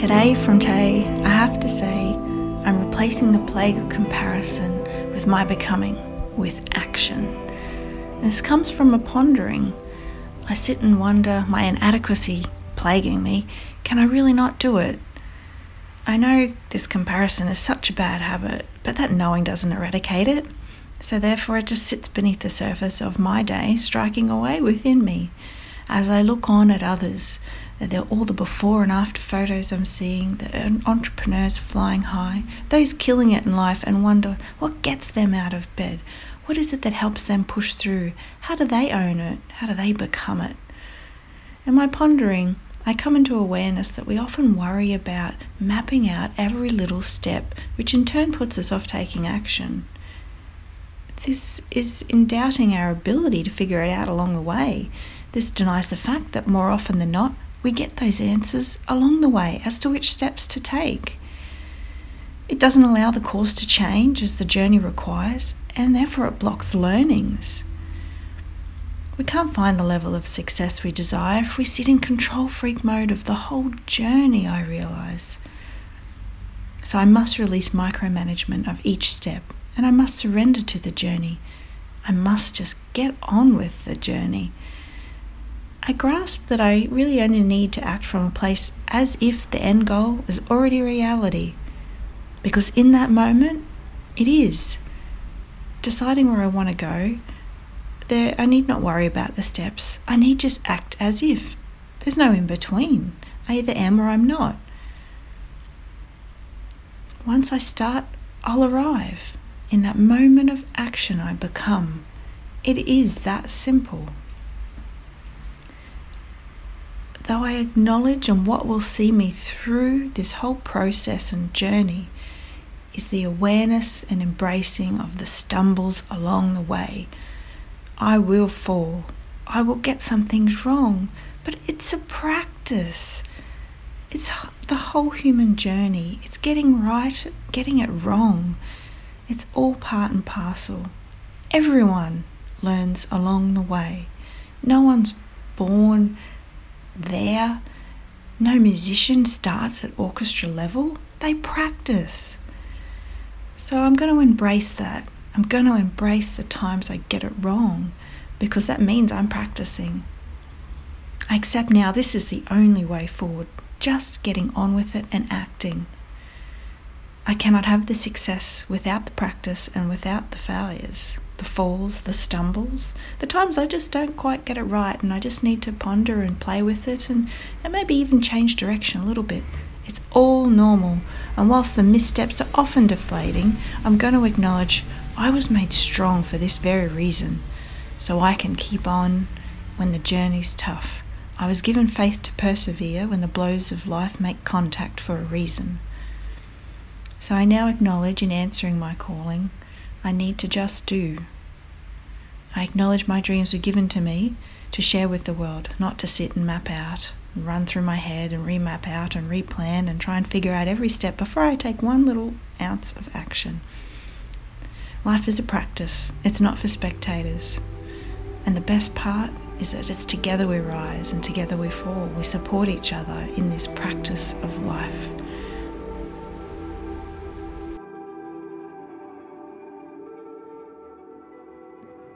Today, from Ta, I have to say, I'm replacing the plague of comparison with my becoming, with action. This comes from a pondering. I sit and wonder, my inadequacy plaguing me, can I really not do it? I know this comparison is such a bad habit, but that knowing doesn't eradicate it. So therefore, it just sits beneath the surface of my day, striking away within me. As I look on at others, they're all the before and after photos I'm seeing, the entrepreneurs flying high, those killing it in life, and wonder what gets them out of bed. What is it that helps them push through? How do they own it? How do they become it? In my pondering, I come into awareness that we often worry about mapping out every little step, which in turn puts us off taking action this is in doubting our ability to figure it out along the way. This denies the fact that more often than not, we get those answers along the way as to which steps to take. It doesn't allow the course to change as the journey requires, and therefore it blocks learnings. We can't find the level of success we desire if we sit in control freak mode of the whole journey, I realise. So I must release micromanagement of each step and I must surrender to the journey. I must just get on with the journey. I grasp that I really only need to act from a place as if the end goal is already reality. Because in that moment, it is. Deciding where I want to go, there I need not worry about the steps. I need just act as if. There's no in between. I either am or I'm not. Once I start, I'll arrive. In that moment of action, I become. It is that simple. Though I acknowledge and what will see me through this whole process and journey is the awareness and embracing of the stumbles along the way. I will fall. I will get some things wrong, but it's a practice. It's the whole human journey. It's getting right, getting it wrong. It's all part and parcel. Everyone learns along the way. No one's born there. No musician starts at orchestra level. They practice. So I'm going to embrace that. I'm going to embrace the times I get it wrong because that means I'm practicing. I accept now this is the only way forward, just getting on with it and acting. I cannot have the success without the practice and without the failures, the falls, the stumbles, the times I just don't quite get it right and I just need to ponder and play with it and, and maybe even change direction a little bit. It's all normal, and whilst the missteps are often deflating, I'm going to acknowledge I was made strong for this very reason, so I can keep on when the journey's tough. I was given faith to persevere when the blows of life make contact for a reason. So I now acknowledge in answering my calling, I need to just do. I acknowledge my dreams were given to me to share with the world, not to sit and map out, and run through my head and remap out and replan and try and figure out every step before I take one little ounce of action. Life is a practice, it's not for spectators. And the best part is that it's together we rise and together we fall. We support each other in this practice of life.